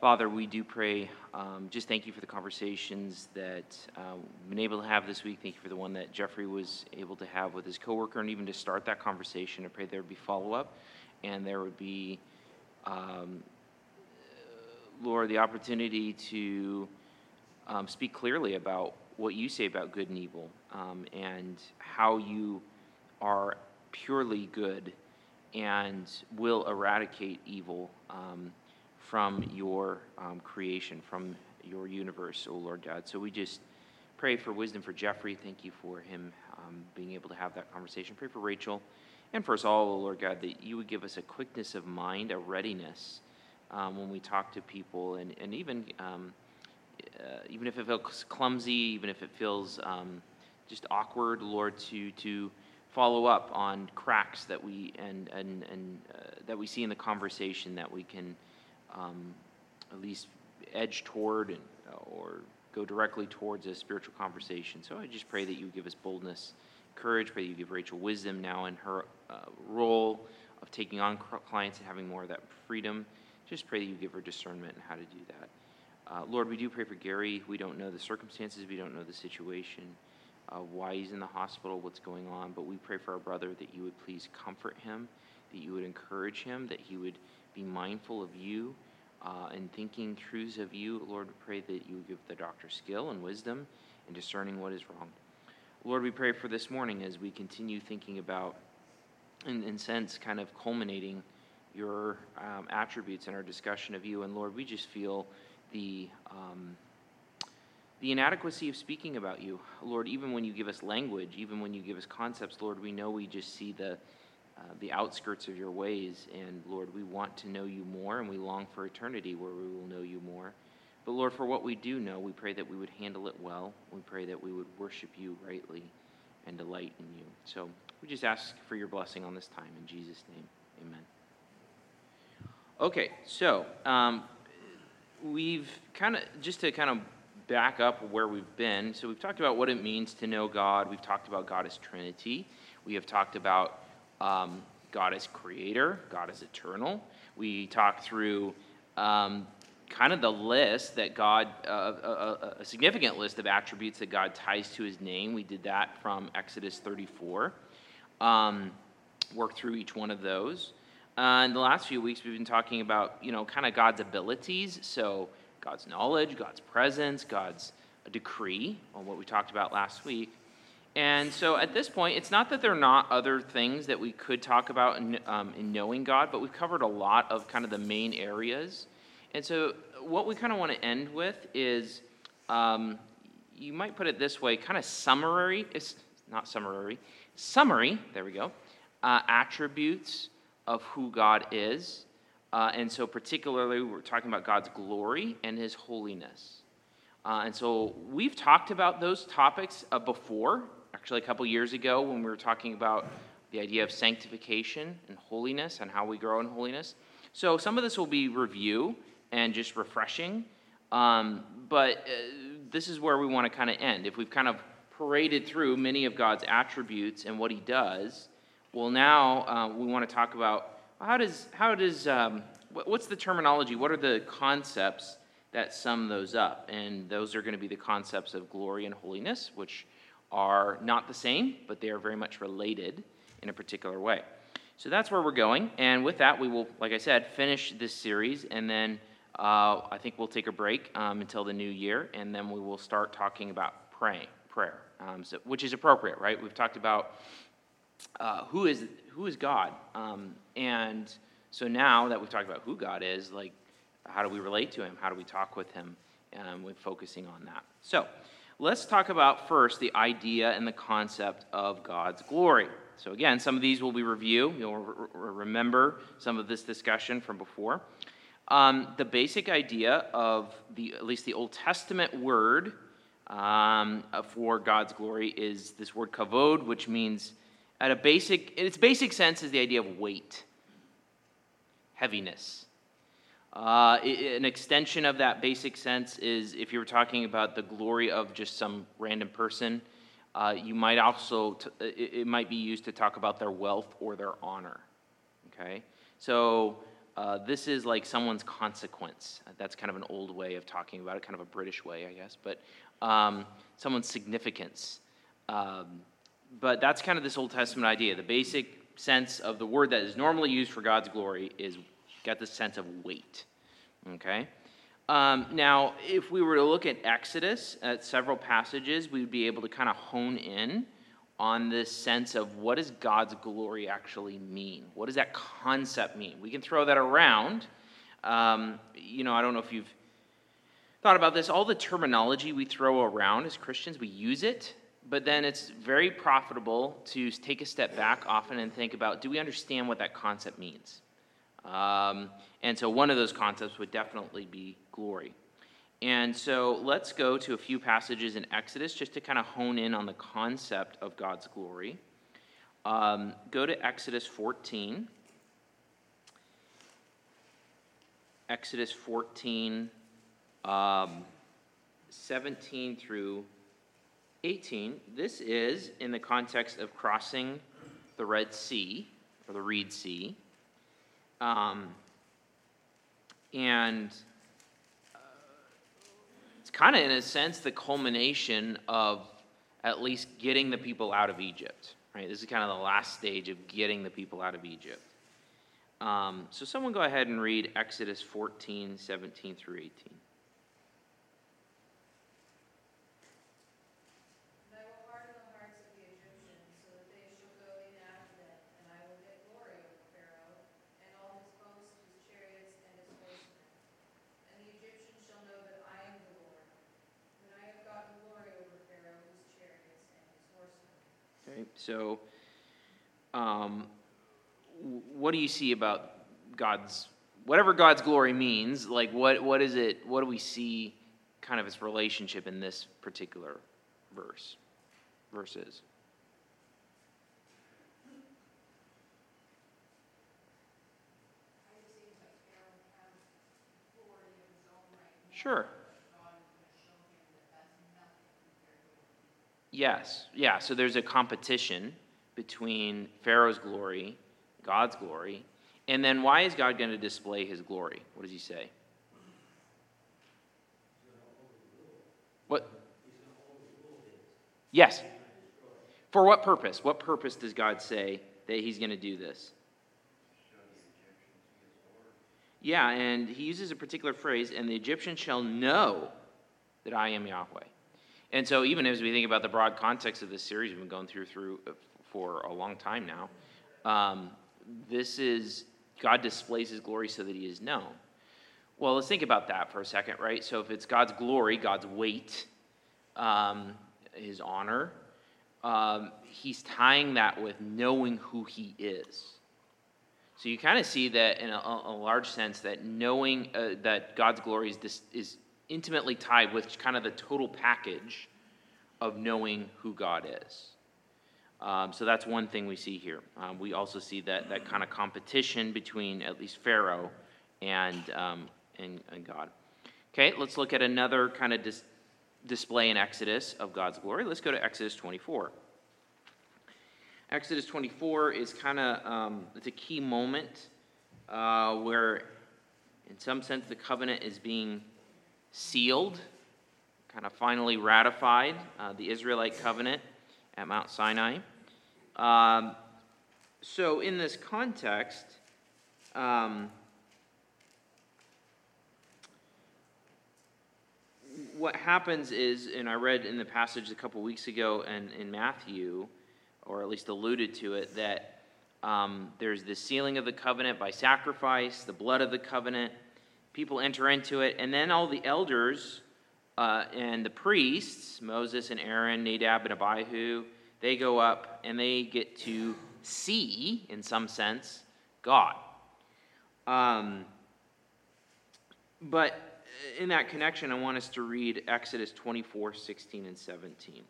Father, we do pray. Um, just thank you for the conversations that uh, we've been able to have this week. Thank you for the one that Jeffrey was able to have with his coworker, and even to start that conversation. I pray there would be follow up, and there would be, um, Lord, the opportunity to um, speak clearly about what you say about good and evil, um, and how you are purely good and will eradicate evil um, from your um, creation, from your universe, O Lord God. So we just pray for wisdom for Jeffrey. Thank you for him um, being able to have that conversation. Pray for Rachel and for us all, O Lord God, that you would give us a quickness of mind, a readiness um, when we talk to people, and, and even, um, uh, even if it feels clumsy, even if it feels um, just awkward, Lord, to, to follow up on cracks that we and and and uh, that we see in the conversation that we can um, at least edge toward and uh, or go directly towards a spiritual conversation. So I just pray that you give us boldness, courage. Pray that you give Rachel wisdom now in her uh, role of taking on clients and having more of that freedom. Just pray that you give her discernment and how to do that. Uh, Lord, we do pray for Gary. We don't know the circumstances. We don't know the situation uh, why he's in the hospital, what's going on. But we pray for our brother that you would please comfort him, that you would encourage him, that he would be mindful of you uh, and thinking truths of you. Lord, we pray that you give the doctor skill and wisdom in discerning what is wrong. Lord, we pray for this morning as we continue thinking about, in, in sense, kind of culminating your um, attributes in our discussion of you. And Lord, we just feel the. Um, the inadequacy of speaking about you. Lord, even when you give us language, even when you give us concepts, Lord, we know we just see the, uh, the outskirts of your ways. And Lord, we want to know you more, and we long for eternity where we will know you more. But Lord, for what we do know, we pray that we would handle it well. We pray that we would worship you rightly and delight in you. So we just ask for your blessing on this time. In Jesus' name, amen. Okay, so um, we've kind of, just to kind of back up where we've been. So we've talked about what it means to know God. We've talked about God as Trinity. We have talked about um, God as Creator, God as Eternal. We talked through um, kind of the list that God, uh, a, a, significant list of attributes that God ties to His name. We did that from Exodus 34. Um, worked through each one of those. Uh, in the last few weeks, we've been talking about, you know, kind of God's abilities. So God's knowledge, God's presence, God's decree, on what we talked about last week. And so at this point, it's not that there are not other things that we could talk about in, um, in knowing God, but we've covered a lot of kind of the main areas. And so what we kind of want to end with is um, you might put it this way kind of summary, it's not summary, summary, there we go, uh, attributes of who God is uh, and so, particularly, we're talking about God's glory and His holiness. Uh, and so, we've talked about those topics uh, before, actually, a couple years ago, when we were talking about the idea of sanctification and holiness and how we grow in holiness. So, some of this will be review and just refreshing. Um, but uh, this is where we want to kind of end. If we've kind of paraded through many of God's attributes and what He does, well, now uh, we want to talk about how does, how does um, what's the terminology? What are the concepts that sum those up? And those are going to be the concepts of glory and holiness, which are not the same, but they are very much related in a particular way. So that's where we're going. And with that, we will, like I said, finish this series, and then uh, I think we'll take a break um, until the new year, and then we will start talking about praying, prayer, um, so, which is appropriate, right? We've talked about uh, who is who is God, um, and so now that we've talked about who God is, like how do we relate to Him? How do we talk with Him? Um, with focusing on that. So let's talk about first the idea and the concept of God's glory. So again, some of these will be review. You'll re- remember some of this discussion from before. Um, the basic idea of the at least the Old Testament word um, for God's glory is this word kavod, which means at a basic, in its basic sense, is the idea of weight, heaviness. Uh, an extension of that basic sense is if you were talking about the glory of just some random person, uh, you might also, t- it might be used to talk about their wealth or their honor. Okay? So, uh, this is like someone's consequence. That's kind of an old way of talking about it, kind of a British way, I guess, but um, someone's significance. Um, but that's kind of this Old Testament idea. The basic sense of the word that is normally used for God's glory is got the sense of weight. Okay? Um, now, if we were to look at Exodus at several passages, we would be able to kind of hone in on this sense of what does God's glory actually mean? What does that concept mean? We can throw that around. Um, you know, I don't know if you've thought about this. All the terminology we throw around as Christians, we use it, but then it's very profitable to take a step back often and think about do we understand what that concept means? Um, and so one of those concepts would definitely be glory. And so let's go to a few passages in Exodus just to kind of hone in on the concept of God's glory. Um, go to Exodus 14. Exodus 14, um, 17 through 18. This is in the context of crossing the Red Sea, or the Reed Sea. Um, and it's kind of, in a sense, the culmination of at least getting the people out of Egypt. Right? This is kind of the last stage of getting the people out of Egypt. Um, so, someone go ahead and read Exodus 14, 17 through 18. So, um, what do you see about God's whatever God's glory means? Like, what what is it? What do we see kind of its relationship in this particular verse verses? Sure. Yes, yeah. So there's a competition between Pharaoh's glory, God's glory, and then why is God going to display his glory? What does he say? What? Yes. For what purpose? What purpose does God say that he's going to do this? Yeah, and he uses a particular phrase, and the Egyptians shall know that I am Yahweh. And so, even as we think about the broad context of this series we've been going through through uh, for a long time now, um, this is God displays His glory so that He is known. Well, let's think about that for a second, right? So, if it's God's glory, God's weight, um, His honor, um, He's tying that with knowing who He is. So you kind of see that in a, a, large sense that knowing uh, that God's glory is, this, is intimately tied with kind of the total package of knowing who God is. Um, so that's one thing we see here. Um, we also see that, that kind of competition between at least Pharaoh and, um, and, and, God. Okay, let's look at another kind of dis- display in Exodus of God's glory. Let's go to Exodus 24. Exodus 24 is kind of um, it's a key moment uh, where, in some sense, the covenant is being sealed, kind of finally ratified, uh, the Israelite covenant at Mount Sinai. Um, so, in this context, um, what happens is, and I read in the passage a couple weeks ago and in Matthew, or at least alluded to it, that um, there's the sealing of the covenant by sacrifice, the blood of the covenant, people enter into it, and then all the elders uh, and the priests, Moses and Aaron, Nadab and Abihu, they go up and they get to see, in some sense, God. Um, but in that connection, I want us to read Exodus 24, 16, and 17.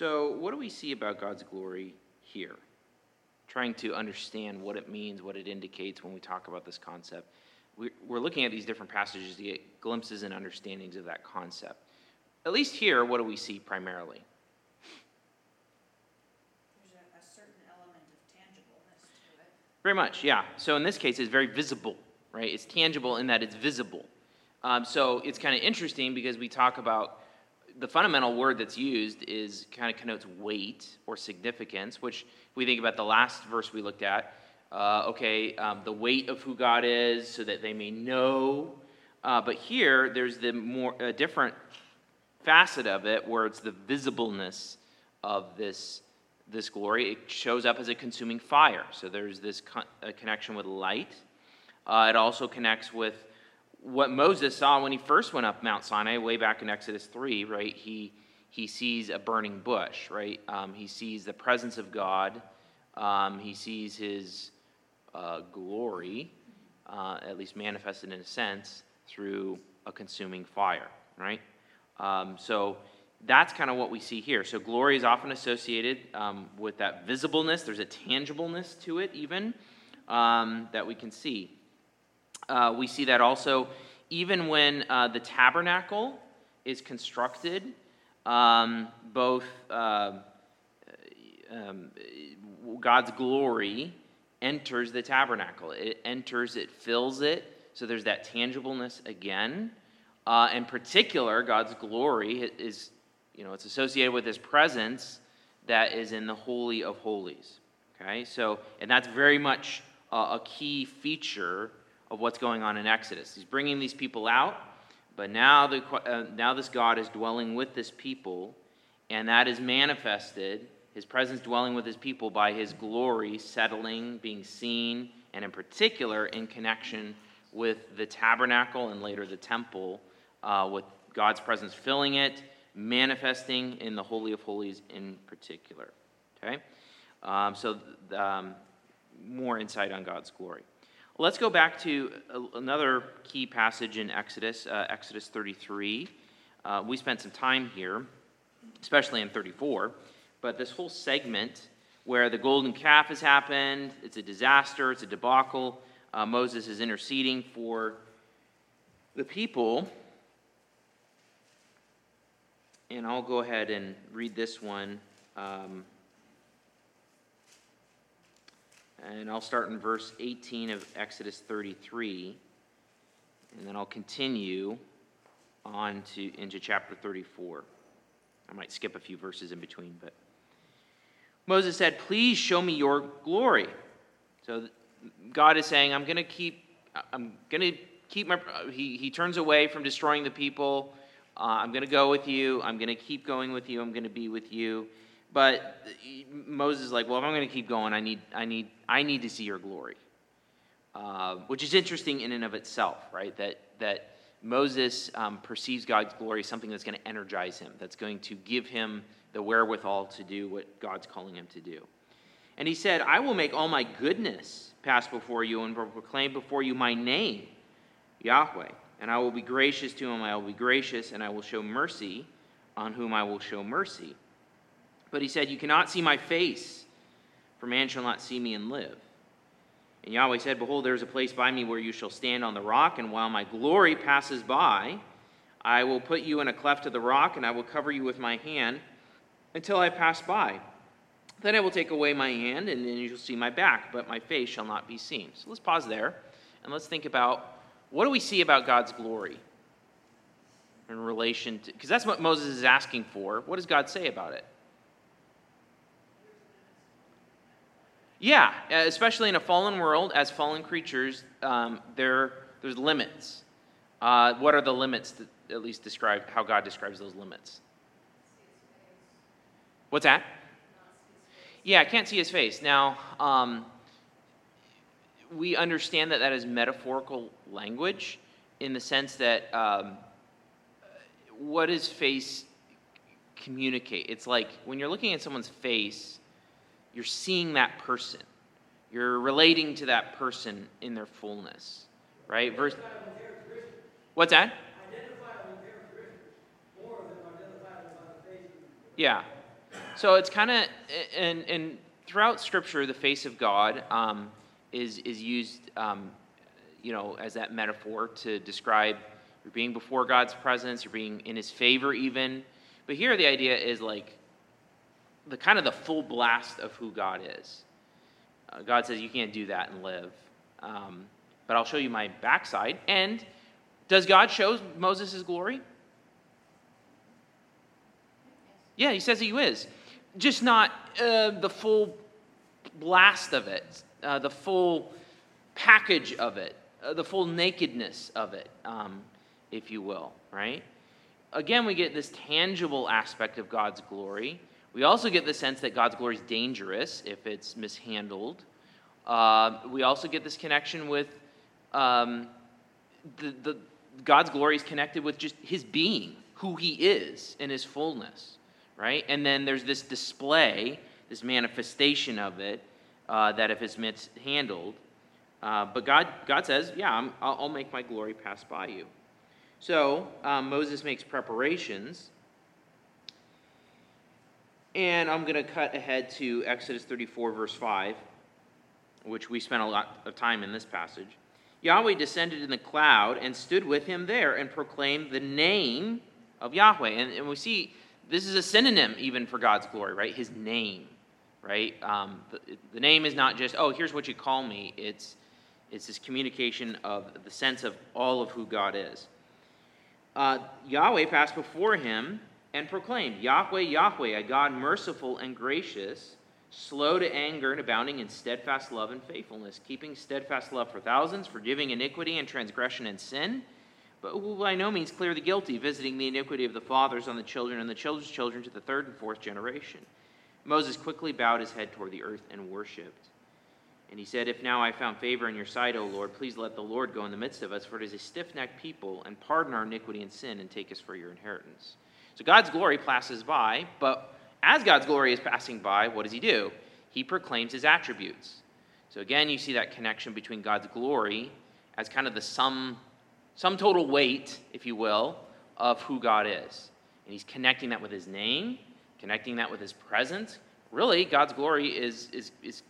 So, what do we see about God's glory here? Trying to understand what it means, what it indicates when we talk about this concept. We're looking at these different passages to get glimpses and understandings of that concept. At least here, what do we see primarily? There's a, a certain element of tangibleness to it. Very much, yeah. So in this case, it's very visible, right? It's tangible in that it's visible. Um, so it's kind of interesting because we talk about the fundamental word that's used is kind of connotes weight or significance, which we think about the last verse we looked at. Uh, okay, um, the weight of who God is, so that they may know. Uh, but here, there's the more a different facet of it, where it's the visibleness of this this glory. It shows up as a consuming fire. So there's this con- connection with light. Uh, it also connects with what Moses saw when he first went up Mount Sinai, way back in Exodus 3, right? He, he sees a burning bush, right? Um, he sees the presence of God. Um, he sees his uh, glory, uh, at least manifested in a sense, through a consuming fire, right? Um, so that's kind of what we see here. So glory is often associated um, with that visibleness. There's a tangibleness to it, even um, that we can see. Uh, we see that also even when uh, the tabernacle is constructed, um, both uh, um, God's glory enters the tabernacle. It enters, it fills it. So there's that tangibleness again. Uh, in particular, God's glory is, you know, it's associated with His presence that is in the Holy of Holies. Okay, so, and that's very much uh, a key feature of what's going on in Exodus. He's bringing these people out, but now, the, uh, now this God is dwelling with this people, and that is manifested, his presence dwelling with his people, by his glory settling, being seen, and in particular in connection with the tabernacle and later the temple, uh, with God's presence filling it, manifesting in the Holy of Holies in particular. Okay? Um, so, um, more insight on God's glory. Let's go back to another key passage in Exodus, uh, Exodus 33. Uh, we spent some time here, especially in 34, but this whole segment where the golden calf has happened, it's a disaster, it's a debacle. Uh, Moses is interceding for the people. And I'll go ahead and read this one. Um, And I'll start in verse 18 of Exodus 33, and then I'll continue on to into chapter 34. I might skip a few verses in between, but Moses said, "Please show me your glory." So God is saying, "I'm going to keep I'm going to keep my he he turns away from destroying the people. Uh, I'm going to go with you. I'm going to keep going with you. I'm going to be with you." But Moses is like, well, if I'm going to keep going, I need, I need, I need to see your glory. Uh, which is interesting in and of itself, right? That, that Moses um, perceives God's glory as something that's going to energize him, that's going to give him the wherewithal to do what God's calling him to do. And he said, I will make all my goodness pass before you and proclaim before you my name, Yahweh. And I will be gracious to whom I will be gracious, and I will show mercy on whom I will show mercy. But he said, You cannot see my face, for man shall not see me and live. And Yahweh said, Behold, there is a place by me where you shall stand on the rock, and while my glory passes by, I will put you in a cleft of the rock, and I will cover you with my hand until I pass by. Then I will take away my hand, and then you shall see my back, but my face shall not be seen. So let's pause there, and let's think about what do we see about God's glory in relation to, because that's what Moses is asking for. What does God say about it? Yeah, especially in a fallen world, as fallen creatures, um, there, there's limits. Uh, what are the limits that at least describe how God describes those limits? What's that? Yeah, I can't see his face. Now, um, we understand that that is metaphorical language in the sense that um, what does face communicate? It's like when you're looking at someone's face, you're seeing that person. You're relating to that person in their fullness, right? Verse. What's that? Yeah. so it's kind of, and, and throughout Scripture, the face of God um, is, is used, um, you know, as that metaphor to describe you're being before God's presence, you're being in His favor, even. But here, the idea is like the kind of the full blast of who God is. Uh, God says, You can't do that and live. Um, but I'll show you my backside. And does God show Moses his glory? Yeah, he says he is. Just not uh, the full blast of it, uh, the full package of it, uh, the full nakedness of it, um, if you will, right? Again, we get this tangible aspect of God's glory. We also get the sense that God's glory is dangerous if it's mishandled. Uh, we also get this connection with um, the, the, God's glory is connected with just his being, who he is in his fullness, right? And then there's this display, this manifestation of it, uh, that if it's mishandled, uh, but God, God says, yeah, i will make my glory pass by you. So um, Moses makes preparations and I'm going to cut ahead to Exodus 34, verse 5, which we spent a lot of time in this passage. Yahweh descended in the cloud and stood with him there and proclaimed the name of Yahweh. And, and we see this is a synonym even for God's glory, right? His name, right? Um, the, the name is not just, oh, here's what you call me. It's, it's this communication of the sense of all of who God is. Uh, Yahweh passed before him and proclaimed, Yahweh, Yahweh, a God merciful and gracious, slow to anger and abounding in steadfast love and faithfulness, keeping steadfast love for thousands, forgiving iniquity and transgression and sin, but who by no means clear the guilty, visiting the iniquity of the fathers on the children and the children's children to the third and fourth generation. Moses quickly bowed his head toward the earth and worshipped. And he said, If now I found favor in your sight, O Lord, please let the Lord go in the midst of us, for it is a stiff necked people, and pardon our iniquity and sin, and take us for your inheritance. So God's glory passes by, but as God's glory is passing by, what does he do? He proclaims his attributes. So again, you see that connection between God's glory as kind of the sum, sum total weight, if you will, of who God is. And he's connecting that with his name, connecting that with his presence. Really, God's glory is, is, is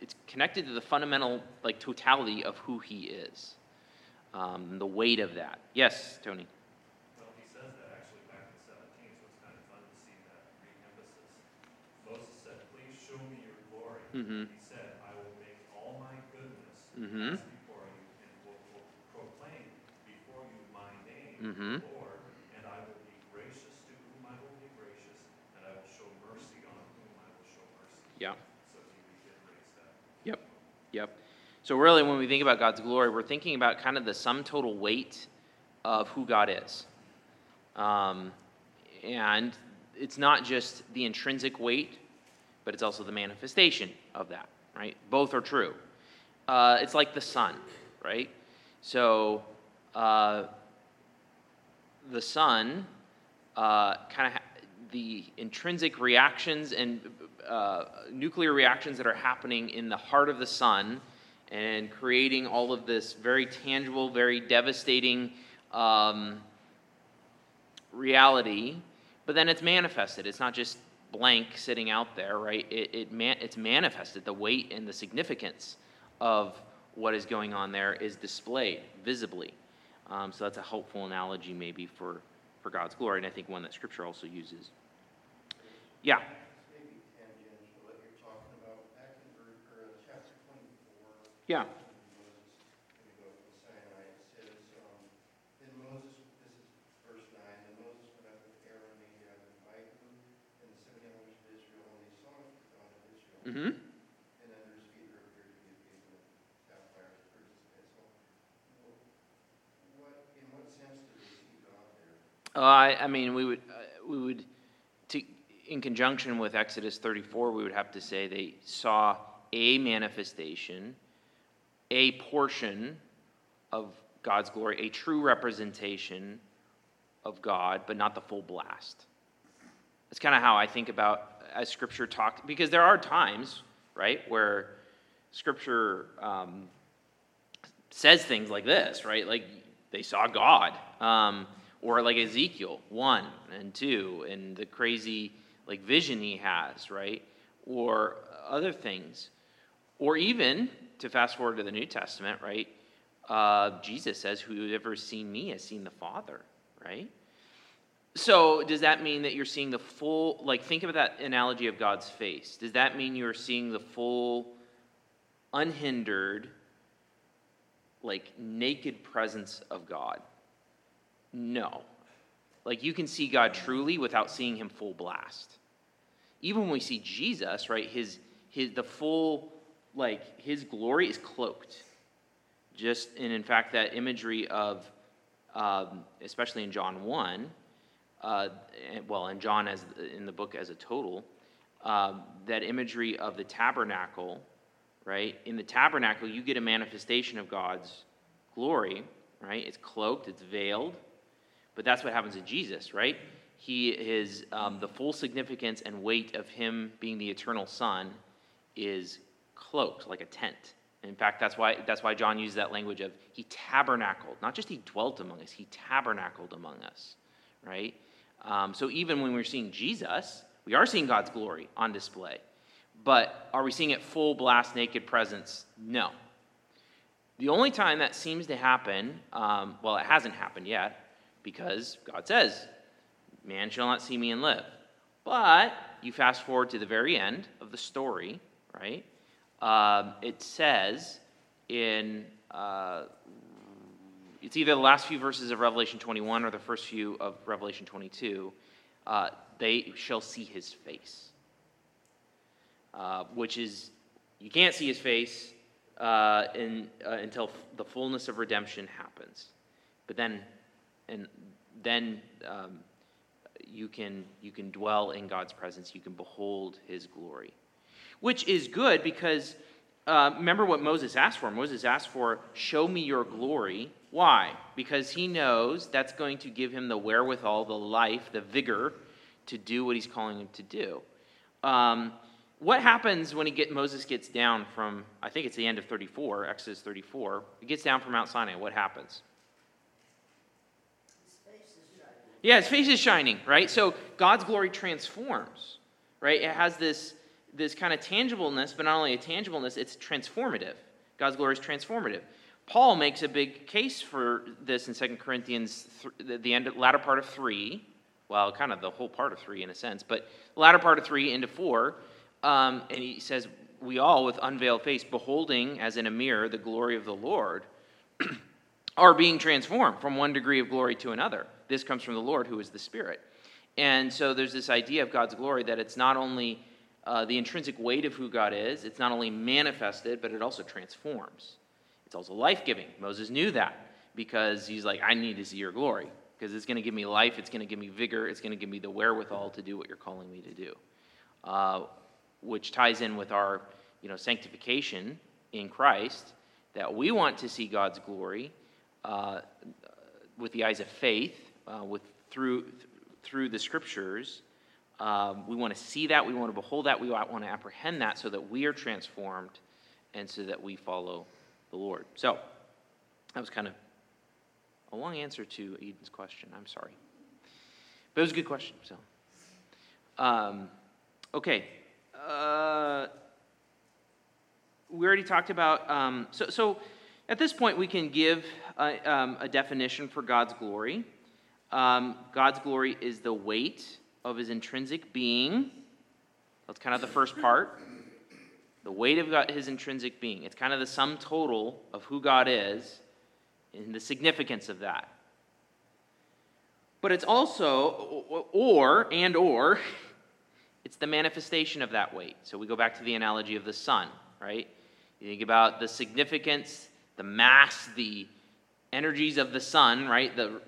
it's connected to the fundamental like totality of who he is. Um, the weight of that. Yes, Tony. Mm-hmm. He said, I will make all my goodness mm-hmm. before you and will, will, proclaim before you my name, mm-hmm. Lord, and I will be gracious to whom I will be gracious, and I will show mercy on whom I will show mercy. Yeah. So he reiterates that. Yep. Yep. So really, when we think about God's glory, we're thinking about kind of the sum total weight of who God is. Um, and it's not just the intrinsic weight but it's also the manifestation of that, right? Both are true. Uh, it's like the sun, right? So uh, the sun uh, kind of ha- the intrinsic reactions and uh, nuclear reactions that are happening in the heart of the sun and creating all of this very tangible, very devastating um, reality. But then it's manifested. It's not just blank sitting out there, right? It, it man, it's manifested. The weight and the significance of what is going on there is displayed visibly. Um, so that's a helpful analogy, maybe, for, for God's glory, and I think one that Scripture also uses. Yeah. Yeah. Mm-hmm. And then there's Peter appeared to be sapphire So, what, in what sense do they see God there? Uh, I, I mean, we would, uh, we would, to, in conjunction with Exodus 34, we would have to say they saw a manifestation, a portion of God's glory, a true representation of God, but not the full blast. That's kind of how I think about as Scripture talks, because there are times, right, where Scripture um, says things like this, right? Like they saw God, um, or like Ezekiel 1 and 2, and the crazy like vision he has, right? Or other things. Or even, to fast forward to the New Testament, right? Uh, Jesus says, Whoever seen me has seen the Father, right? So, does that mean that you're seeing the full, like, think of that analogy of God's face. Does that mean you're seeing the full, unhindered, like, naked presence of God? No. Like, you can see God truly without seeing him full blast. Even when we see Jesus, right, his, his, the full, like, his glory is cloaked. Just, and in fact, that imagery of, um, especially in John 1, uh, well, and John as in the book as a total, um, that imagery of the tabernacle, right? In the tabernacle, you get a manifestation of God's glory, right? It's cloaked, it's veiled, but that's what happens in Jesus, right? He is um, the full significance and weight of Him being the eternal Son is cloaked like a tent. In fact, that's why that's why John uses that language of He tabernacled, not just He dwelt among us, He tabernacled among us, right? Um, so even when we're seeing Jesus, we are seeing God's glory on display. But are we seeing it full blast naked presence? No. The only time that seems to happen, um, well, it hasn't happened yet, because God says, Man shall not see me and live. But you fast forward to the very end of the story, right? Um, it says in uh, it's either the last few verses of Revelation 21 or the first few of Revelation 22. Uh, they shall see his face, uh, which is, you can't see his face uh, in, uh, until the fullness of redemption happens. But then, and then um, you, can, you can dwell in God's presence, you can behold his glory, which is good because. Uh, remember what Moses asked for. Moses asked for, Show me your glory. Why? Because he knows that's going to give him the wherewithal, the life, the vigor to do what he's calling him to do. Um, what happens when he get, Moses gets down from, I think it's the end of 34, Exodus 34, he gets down from Mount Sinai. What happens? Yeah, his face is shining, right? So God's glory transforms, right? It has this, this kind of tangibleness, but not only a tangibleness, it's transformative. God's glory is transformative. Paul makes a big case for this in 2 Corinthians, the end, latter part of 3, well, kind of the whole part of 3 in a sense, but latter part of 3 into 4, um, and he says, We all, with unveiled face, beholding as in a mirror the glory of the Lord, are being transformed from one degree of glory to another. This comes from the Lord, who is the Spirit. And so there's this idea of God's glory that it's not only uh, the intrinsic weight of who God is, it's not only manifested, but it also transforms. It's also life giving. Moses knew that because he's like, I need to see your glory because it's going to give me life, it's going to give me vigor, it's going to give me the wherewithal to do what you're calling me to do. Uh, which ties in with our you know, sanctification in Christ, that we want to see God's glory uh, with the eyes of faith, uh, with, through, through the scriptures. Um, we want to see that, we want to behold that, we want to apprehend that so that we are transformed and so that we follow the Lord. So, that was kind of a long answer to Eden's question. I'm sorry. But it was a good question. So, um, okay. Uh, we already talked about. Um, so, so, at this point, we can give a, um, a definition for God's glory. Um, God's glory is the weight of his intrinsic being. That's kind of the first part the weight of God, his intrinsic being. It's kind of the sum total of who God is and the significance of that. But it's also, or, and or, it's the manifestation of that weight. So we go back to the analogy of the sun, right? You think about the significance, the mass, the energies of the sun, right? The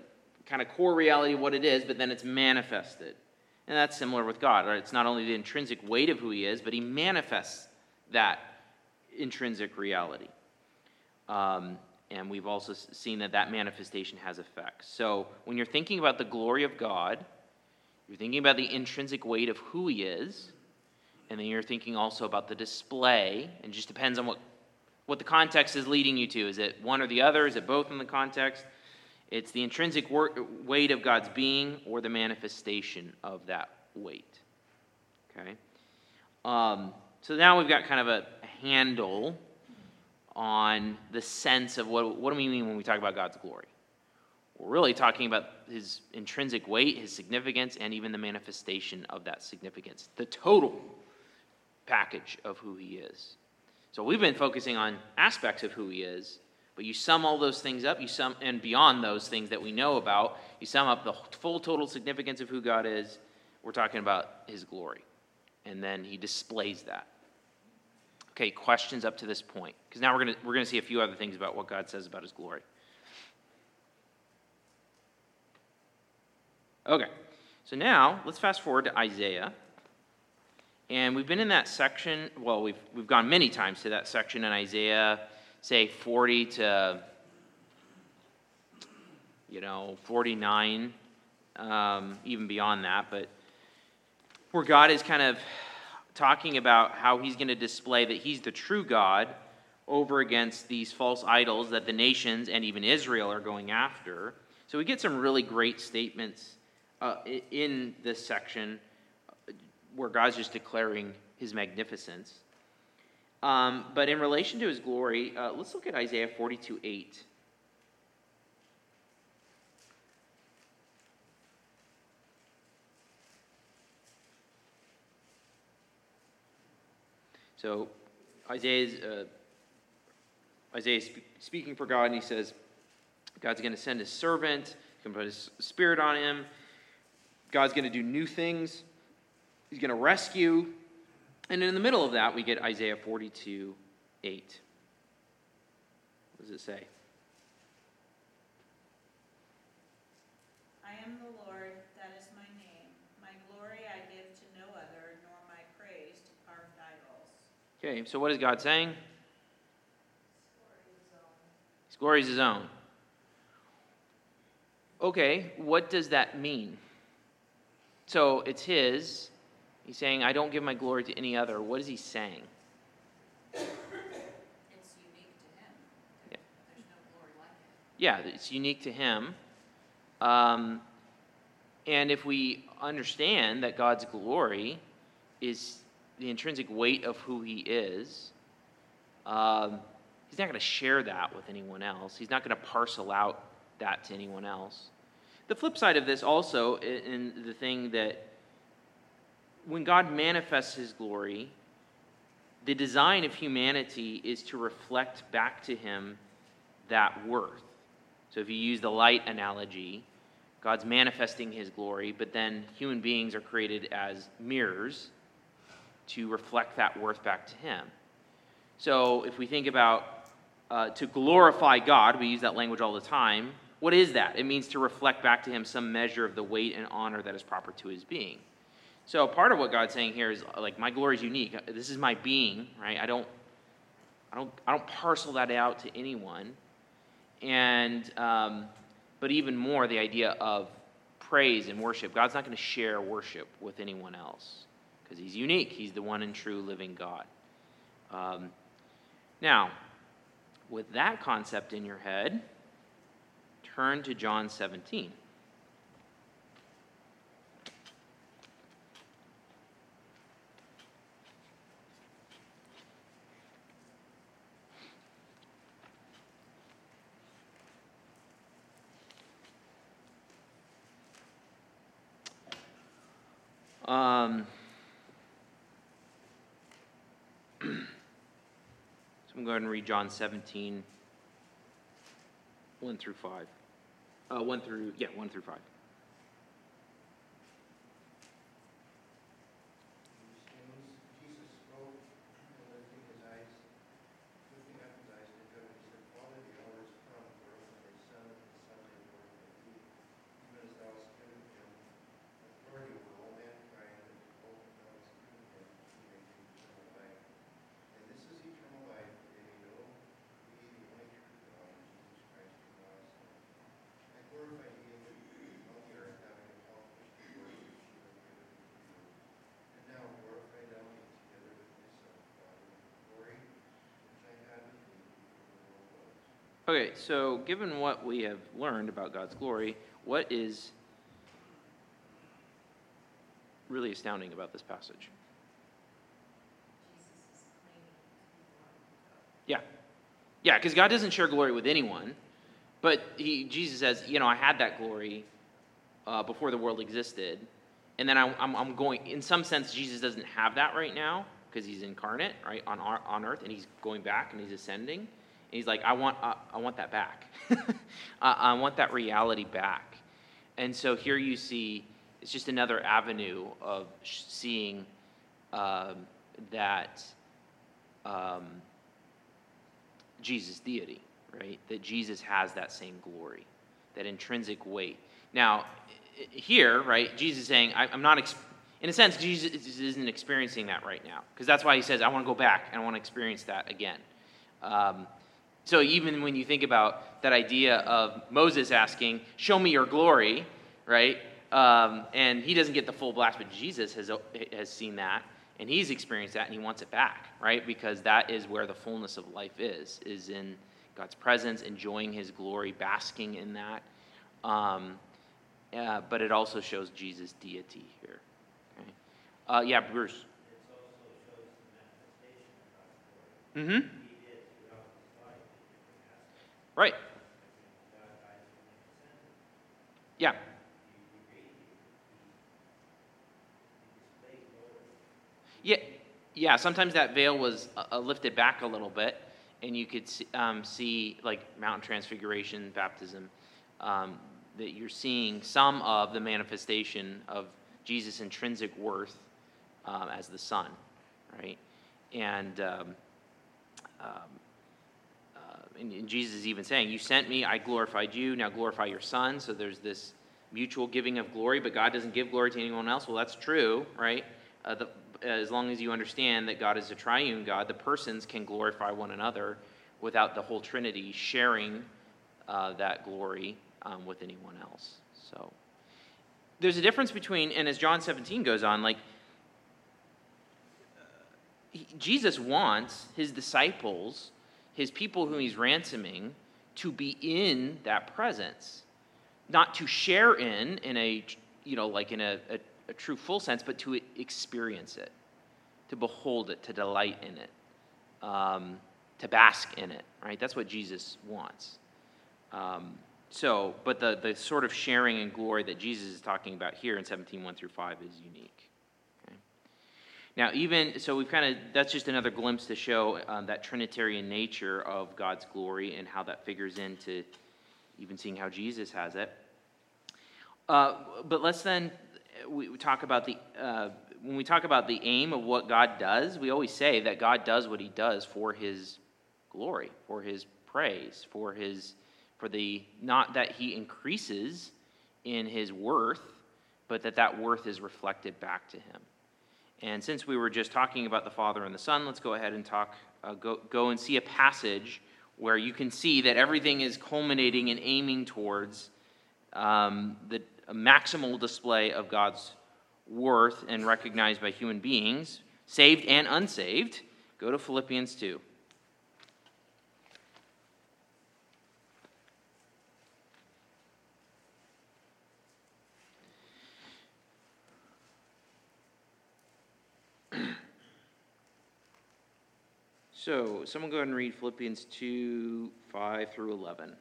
kind of core reality of what it is, but then it's manifested. And that's similar with God. Right? It's not only the intrinsic weight of who he is, but he manifests that intrinsic reality. Um, and we've also seen that that manifestation has effects. So when you're thinking about the glory of God, you're thinking about the intrinsic weight of who He is, and then you're thinking also about the display, and just depends on what, what the context is leading you to. Is it one or the other? Is it both in the context? It's the intrinsic weight of God's being or the manifestation of that weight. Okay? Um, so now we've got kind of a, handle on the sense of what, what do we mean when we talk about God's glory. We're really talking about his intrinsic weight, his significance, and even the manifestation of that significance, the total package of who he is. So we've been focusing on aspects of who he is, but you sum all those things up, you sum and beyond those things that we know about, you sum up the full total significance of who God is, we're talking about his glory. And then he displays that. Okay, questions up to this point? Because now we're going to we're going to see a few other things about what God says about his glory. Okay, so now let's fast forward to Isaiah. And we've been in that section, well, we've, we've gone many times to that section in Isaiah, say 40 to, you know, 49, um, even beyond that, but where God is kind of talking about how he's going to display that he's the true God over against these false idols that the nations and even Israel are going after. So we get some really great statements uh, in this section where God's just declaring his magnificence. Um, but in relation to his glory, uh, let's look at Isaiah 42 8. So Isaiah's, uh, Isaiah speaking for God, and he says, God's going to send his servant, he's going to put his spirit on him. God's going to do new things. He's going to rescue. And in the middle of that, we get Isaiah 42 8. What does it say? I am the Lord, that is my name. My glory I give to no other, nor my praise to carved idols. Okay, so what is God saying? His glory is his own. Okay, what does that mean? So it's his. He's saying, I don't give my glory to any other. What is he saying? It's unique to him. Yeah. There's no glory like it. Yeah, it's unique to him. Um, and if we understand that God's glory is the intrinsic weight of who he is, um, he's not going to share that with anyone else. He's not going to parcel out that to anyone else. The flip side of this also, in the thing that when God manifests his glory, the design of humanity is to reflect back to him that worth. So if you use the light analogy, God's manifesting his glory, but then human beings are created as mirrors to reflect that worth back to him. So if we think about uh, to glorify God, we use that language all the time. What is that? It means to reflect back to him some measure of the weight and honor that is proper to his being. So part of what God's saying here is like my glory is unique. This is my being, right? I don't, I don't, I don't parcel that out to anyone. And um, but even more, the idea of praise and worship. God's not going to share worship with anyone else because He's unique. He's the one and true living God. Um, now, with that concept in your head turn to John 17. Um, so I'm going to read John 17, 1 through 5. Uh, 1 through, yeah, 1 through 5. Jesus spoke, and lifting his eyes, lifting up his eyes to heaven, he said, Father, the hour is come, glorify thy Son, that the Son may glorify thee, even as thou hast given him authority over all mankind, and to open thou hast given him, he may give eternal life. And this is eternal life, that they may know thee, the only true God, and Jesus Christ, whom thou hast sent. I glorify thee in the, on the earth, having accomplished the work which you have given me to do. And now glorify thou me together with my Son, Father, with the glory which I had with thee before the world was. Okay, so given what we have learned about God's glory, what is really astounding about this passage. Yeah. Yeah, because God doesn't share glory with anyone. But he, Jesus says, you know, I had that glory uh, before the world existed. And then I, I'm, I'm going, in some sense, Jesus doesn't have that right now because he's incarnate, right, on, our, on earth, and he's going back and he's ascending. He's like, I want, uh, I want that back. I, I want that reality back. And so here you see, it's just another avenue of seeing um, that um, Jesus' deity, right? That Jesus has that same glory, that intrinsic weight. Now, here, right, Jesus is saying, I, am not, in a sense, Jesus isn't experiencing that right now. Because that's why he says, I want to go back and I want to experience that again. Um, so even when you think about that idea of Moses asking, Show me your glory, right? Um, and he doesn't get the full blast, but Jesus has, has seen that and he's experienced that and he wants it back, right? Because that is where the fullness of life is, is in God's presence, enjoying his glory, basking in that. Um, uh, but it also shows Jesus' deity here. Okay? Uh, yeah, Bruce. Mm-hmm. Right. Yeah. Yeah, yeah. Sometimes that veil was uh, lifted back a little bit, and you could see, um, see like Mount Transfiguration, baptism, um, that you're seeing some of the manifestation of Jesus' intrinsic worth um, as the Son, right? And, um, um, uh, and, Jesus is even saying, "You sent me, I glorified you. Now glorify your Son." So there's this mutual giving of glory, but God doesn't give glory to anyone else. Well, that's true, right? Uh, the, as long as you understand that God is a triune God, the persons can glorify one another without the whole Trinity sharing uh, that glory um, with anyone else. So there's a difference between, and as John 17 goes on, like Jesus wants his disciples, his people whom he's ransoming, to be in that presence, not to share in in a you know like in a, a a true full sense, but to experience it, to behold it, to delight in it, um, to bask in it, right? That's what Jesus wants. Um, so, but the, the sort of sharing and glory that Jesus is talking about here in 17, 1 through 5 is unique. Now, even, so we've kind of, that's just another glimpse to show um, that Trinitarian nature of God's glory and how that figures into even seeing how Jesus has it. Uh, but let's then we talk about the uh, when we talk about the aim of what God does, we always say that God does what He does for His glory, for His praise, for His for the not that He increases in His worth, but that that worth is reflected back to Him. And since we were just talking about the Father and the Son, let's go ahead and talk. Uh, go go and see a passage where you can see that everything is culminating and aiming towards um, the maximal display of God's worth and recognized by human beings, saved and unsaved, go to Philippians 2. So, someone go ahead and read Philippians 2 5 through 11.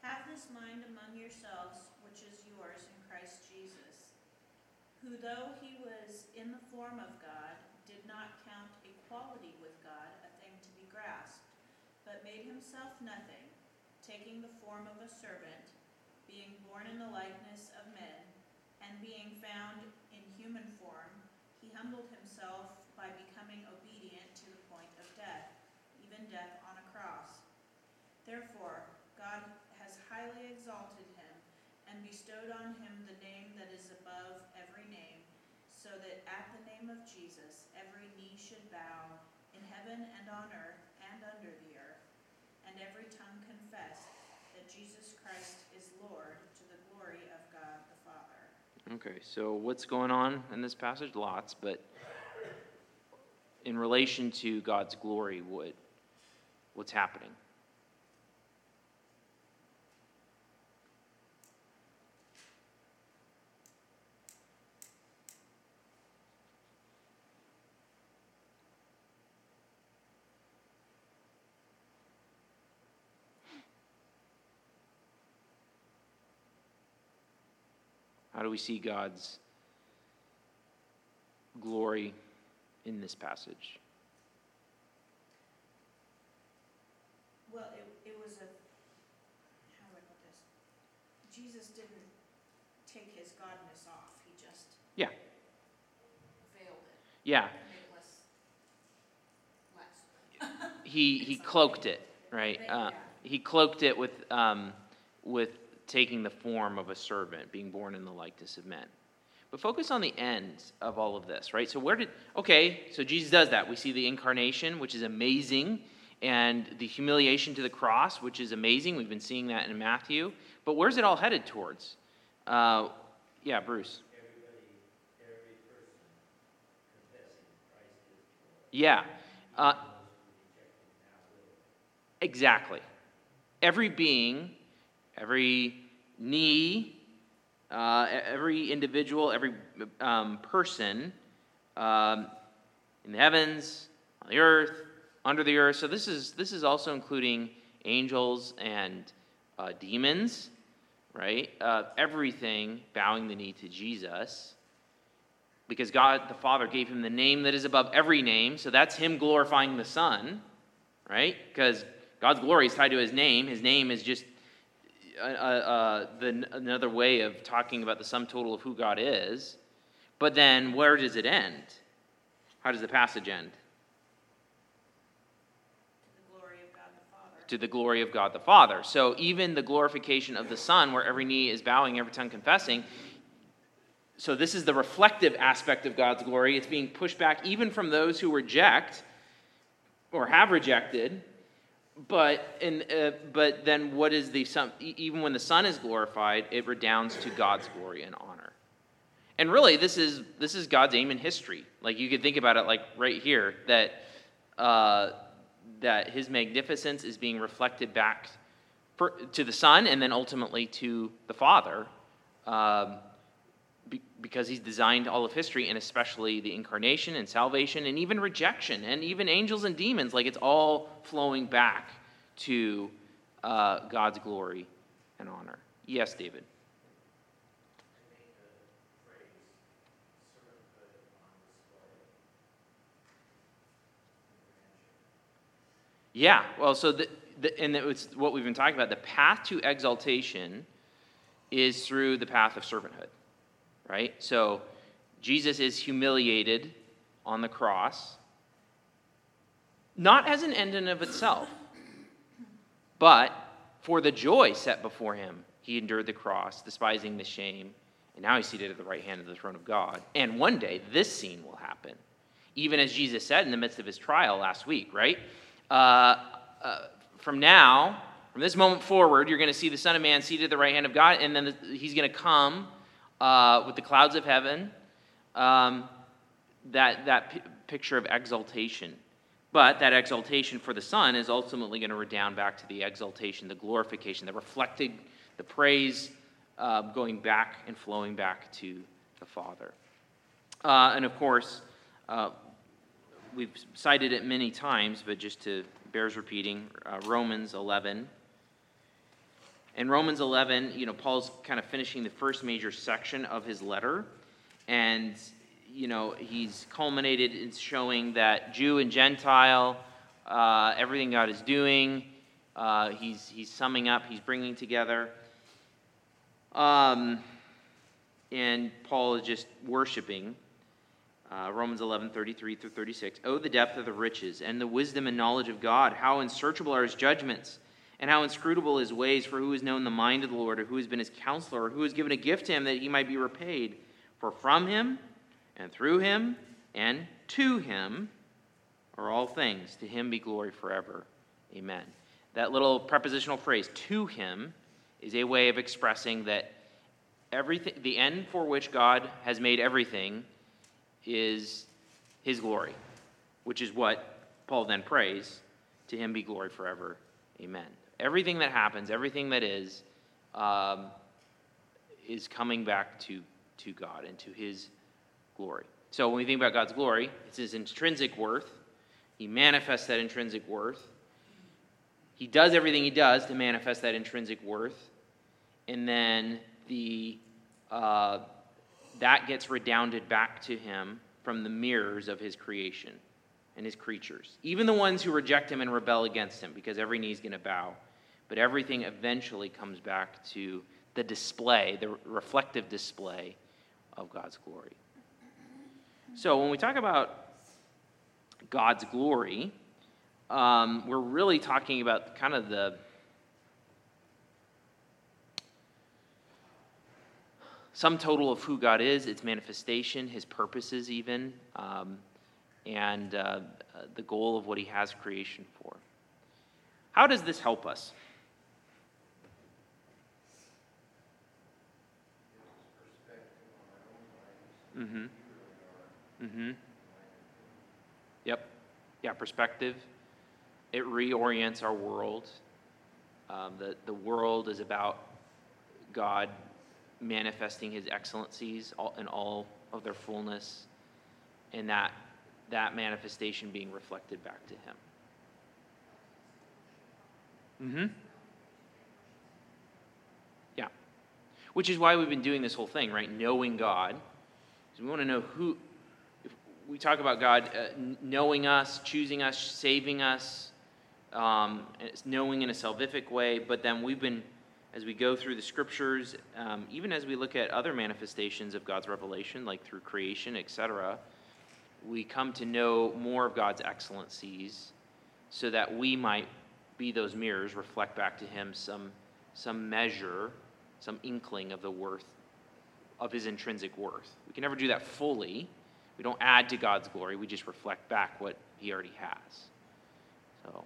Have this mind among yourselves, which is yours in Christ Jesus, who though he was in the form of God, not count equality with God a thing to be grasped, but made himself nothing, taking the form of a servant, being born in the likeness of men, and being found in human form, he humbled himself by becoming obedient to the point of death, even death on a cross. Therefore, God has highly exalted him, and bestowed on him the name that is above every name, so that at the name of Jesus bow in heaven and on earth and under the earth, and every tongue confess that Jesus Christ is Lord to the glory of God the Father. Okay, so what's going on in this passage? Lots, but in relation to God's glory, what, what's happening? How do we see God's glory in this passage? Well, it, it was a, how do I put this? Jesus didn't take his godness off, he just Yeah, veiled it, yeah. it less, less. He, he cloaked it, right? Uh, he cloaked it with, um, with taking the form of a servant, being born in the likeness of men. But focus on the end of all of this, right? So, where did, okay, so Jesus does that. We see the incarnation, which is amazing, and the humiliation to the cross, which is amazing. We've been seeing that in Matthew. But where's it all headed towards? Uh, yeah, Bruce. Yeah. Uh, exactly. Every being, every knee, uh, every individual, every um, person um, in the heavens, on the earth, under the earth. So this is this is also including angels and uh, demons, right? Uh, everything bowing the knee to Jesus, because God the Father gave him the name that is above every name. So that's him glorifying the Son, right? Because God's glory is tied to his name. His name is just uh, uh, the, another way of talking about the sum total of who God is. But then where does it end? How does the passage end? To the glory of God the Father. So even the glorification of the Son, where every knee is bowing, every tongue confessing. So this is the reflective aspect of God's glory. It's being pushed back even from those who reject or have rejected but and uh, but then what is the e- even when the son is glorified it redounds to god's glory and honor. And really this is this is god's aim in history. Like you could think about it like right here that uh, that his magnificence is being reflected back to the son and then ultimately to the father um, be, because he's designed all of history and especially the incarnation and salvation and even rejection and even angels and demons. Like it's all flowing back to uh, god's glory and honor. Yes david. Yeah well so the, the, and it was what we've been talking about. The path to exaltation is through the path of servanthood right? So Jesus is humiliated on the cross, not as an end in of itself, but for the joy set before him. He endured the cross, despising the shame, and now he's seated at the right hand of the throne of God. And one day, this scene will happen, even as Jesus said in the midst of his trial last week, right? Uh, uh, from now, from this moment forward, you're going to see the Son of Man seated at the right hand of God, and then the, he's going to come uh, with the clouds of heaven, um, that, that p- picture of exaltation. But that exaltation for the Son is ultimately going to redound back to the exaltation, the glorification, the reflected, the praise uh, going back and flowing back to the Father. Uh, and of course, uh, we've cited it many times, but just to bears repeating, uh, Romans 11. In Romans 11, you know, Paul's kind of finishing the first major section of his letter, and you know, he's culminated in showing that Jew and Gentile, uh, everything God is doing, uh, he's he's summing up, he's bringing together. Um, and Paul is just worshiping. Uh, Romans 11, 33 through 36. Oh, the depth of the riches and the wisdom and knowledge of God! How unsearchable are his judgments! And how inscrutable his ways, for who has known the mind of the Lord, or who has been his counselor, or who has given a gift to him that he might be repaid? For from him, and through him, and to him are all things. To him be glory forever. Amen. That little prepositional phrase, to him, is a way of expressing that everything, the end for which God has made everything is his glory, which is what Paul then prays to him be glory forever. Amen. Everything that happens, everything that is, um, is coming back to, to God and to his glory. So when we think about God's glory, it's his intrinsic worth. He manifests that intrinsic worth. He does everything he does to manifest that intrinsic worth. And then the, uh, that gets redounded back to him from the mirrors of his creation and his creatures. Even the ones who reject him and rebel against him, because every knee is going to bow. But everything eventually comes back to the display, the reflective display of God's glory. So when we talk about God's glory, um, we're really talking about kind of the sum total of who God is, its manifestation, his purposes, even, um, and uh, the goal of what he has creation for. How does this help us? Mm-hmm. Mm-hmm. Yep. Yeah, perspective. It reorients our world. Um, the, the world is about God manifesting his excellencies all, in all of their fullness, and that, that manifestation being reflected back to him. Mm-hmm. Yeah. Which is why we've been doing this whole thing, right? Knowing God. We want to know who, if we talk about God uh, knowing us, choosing us, saving us, um, knowing in a salvific way, but then we've been, as we go through the scriptures, um, even as we look at other manifestations of God's revelation, like through creation, etc., we come to know more of God's excellencies so that we might be those mirrors, reflect back to Him some, some measure, some inkling of the worth, of His intrinsic worth. We can never do that fully. We don't add to God's glory, we just reflect back what He already has. So.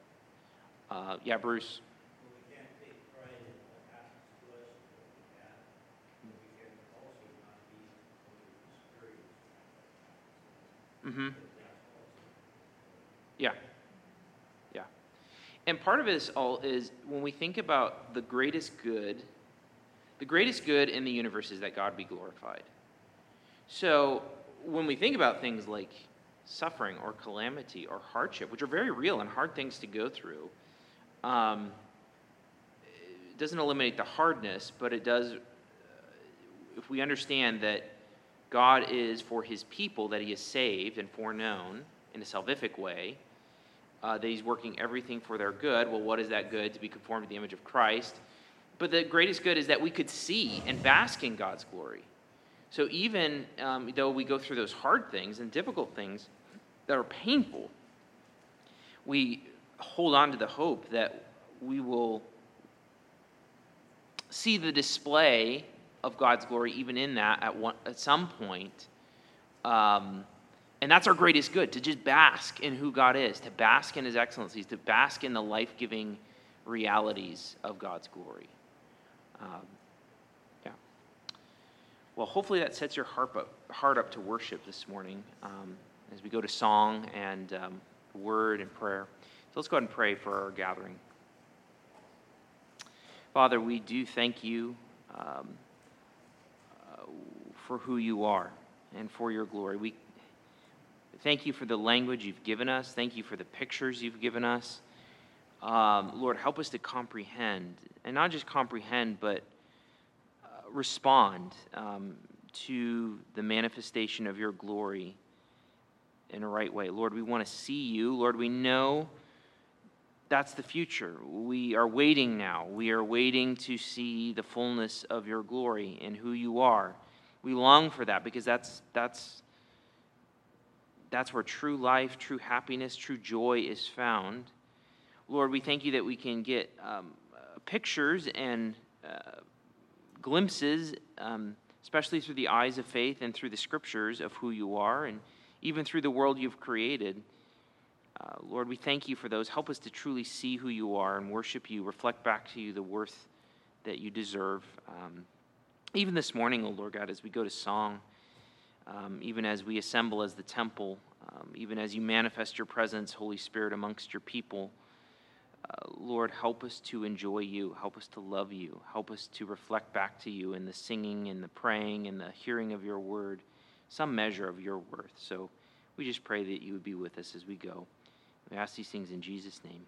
Uh, yeah, Bruce. we can't take pride in what happens to us what we have, but we can also not be Mm-hmm. Yeah. Yeah. And part of this all is when we think about the greatest good, the greatest good in the universe is that God be glorified. So when we think about things like suffering or calamity or hardship, which are very real and hard things to go through, um, it doesn't eliminate the hardness, but it does, uh, if we understand that God is for his people, that he is saved and foreknown in a salvific way, uh, that he's working everything for their good. Well, what is that good? To be conformed to the image of Christ. But the greatest good is that we could see and bask in God's glory. So even um, though we go through those hard things and difficult things that are painful, we hold on to the hope that we will see the display of God's glory even in that at, one, at some point. Um, and that's our greatest good to just bask in who God is, to bask in his excellencies, to bask in the life giving realities of God's glory. Um, yeah. Well, hopefully that sets your heart up, heart up to worship this morning um, as we go to song and um, word and prayer. So let's go ahead and pray for our gathering. Father, we do thank you um, uh, for who you are and for your glory. We thank you for the language you've given us. Thank you for the pictures you've given us. Um, Lord, help us to comprehend, and not just comprehend, but uh, respond um, to the manifestation of your glory in a right way. Lord, we want to see you. Lord, we know that's the future. We are waiting now. We are waiting to see the fullness of your glory and who you are. We long for that because that's, that's, that's where true life, true happiness, true joy is found. Lord, we thank you that we can get um, pictures and uh, glimpses, um, especially through the eyes of faith and through the scriptures of who you are, and even through the world you've created. Uh, Lord, we thank you for those. Help us to truly see who you are and worship you, reflect back to you the worth that you deserve. Um, Even this morning, O Lord God, as we go to song, um, even as we assemble as the temple, um, even as you manifest your presence, Holy Spirit, amongst your people, Lord, help us to enjoy you. Help us to love you. Help us to reflect back to you in the singing and the praying and the hearing of your word, some measure of your worth. So we just pray that you would be with us as we go. We ask these things in Jesus' name.